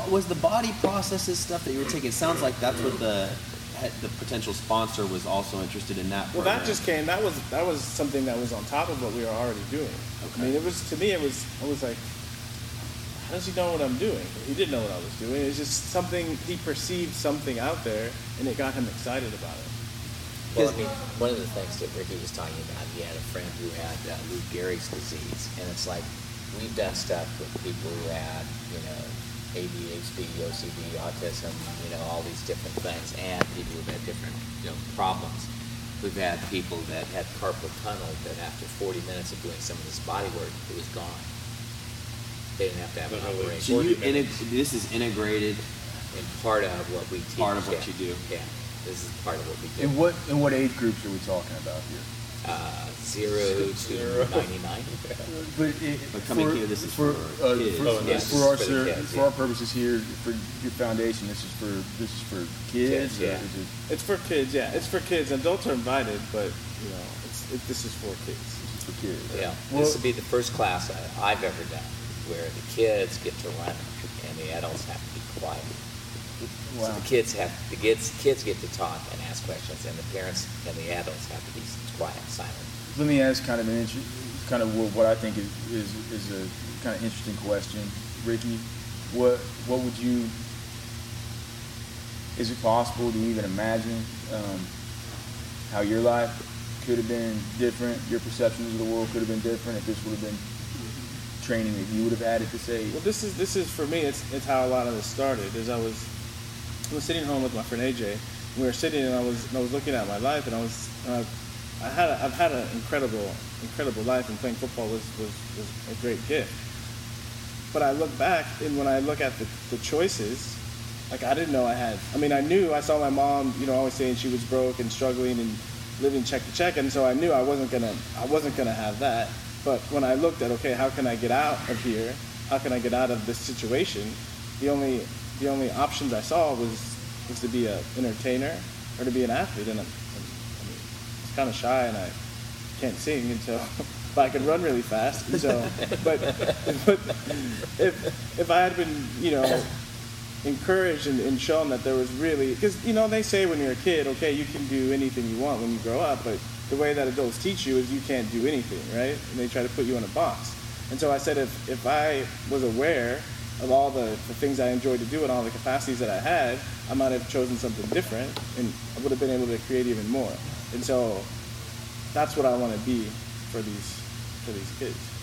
bo- was the body processes stuff that you were taking? It sounds like that's what the the potential sponsor was also interested in that. Well, that just came. That was that was something that was on top of what we were already doing. I mean, it was to me. It was. I was like, how does he know what I'm doing? He didn't know what I was doing. It's just something he perceived something out there, and it got him excited about it. Well, I mean, one of the things that Ricky was talking about, he had a friend who had uh, Lou Gehrig's disease, and it's like we've done stuff with people who had, you know, ADHD, OCD, autism, you know, all these different things, and people who've had different, you know, problems. We've had people that had carpal tunnel that after 40 minutes of doing some of this body work, it was gone. They didn't have to have an operation. So you integ- this is integrated. And part of what we teach. Part of what yeah, you do. Yeah, this is part of what we do. In what in what age groups are we talking about here? Uh, zero to Zero. 99. But, it, But coming for, here, this is for, for uh, kids. for, Oh, yes. for our For the ser- kids, for yeah. our purposes here for your foundation. This is for this is for kids. Kids, yeah. is it, It's for kids. Yeah, it's for kids. Adults are invited, but you know, it's it, this is for kids. this is for kids. Yeah, Well, this would be the first class I- I've ever done where the kids get to run and the adults have to be quiet. So wow. the kids have the kids kids get to talk and ask questions, and the parents and the adults have to be quiet, and silent. Let me ask kind of an inter- kind of what, what I think is, is is a kind of interesting question, Ricky. What what would you? Is it possible to even imagine um, how your life could have been different? Your perceptions of the world could have been different if this would have been training that you would have had at this age. Well, this is this is for me. It's it's how a lot of this started. Is I was I was sitting home with my friend AJ. And we were sitting, and I was I was looking at my life, and I was uh, I had a, I've had an incredible incredible life, and playing football was was, was a great gift. But I look back, and when I look at the, the choices, like I didn't know I had. I mean, I knew I saw my mom, you know, always saying she was broke and struggling and living check to check, and so I knew I wasn't gonna I wasn't gonna have that. But when I looked at okay, how can I get out of here? How can I get out of this situation? The only the only options I saw was was to be an entertainer or to be an athlete, and I'm, I mean, I was kind of shy and I can't sing, so but I could run really fast. So, but but if if I had been, you know, encouraged and, and shown that there was really because you know they say when you're a kid, okay, you can do anything you want when you grow up, but the way that adults teach you is you can't do anything, right? And they try to put you in a box. And so I said, if if I was aware of all the, the things I enjoyed to do and all the capacities that I had, I might have chosen something different, and I would have been able to create even more. And so that's what I want to be for these for these kids.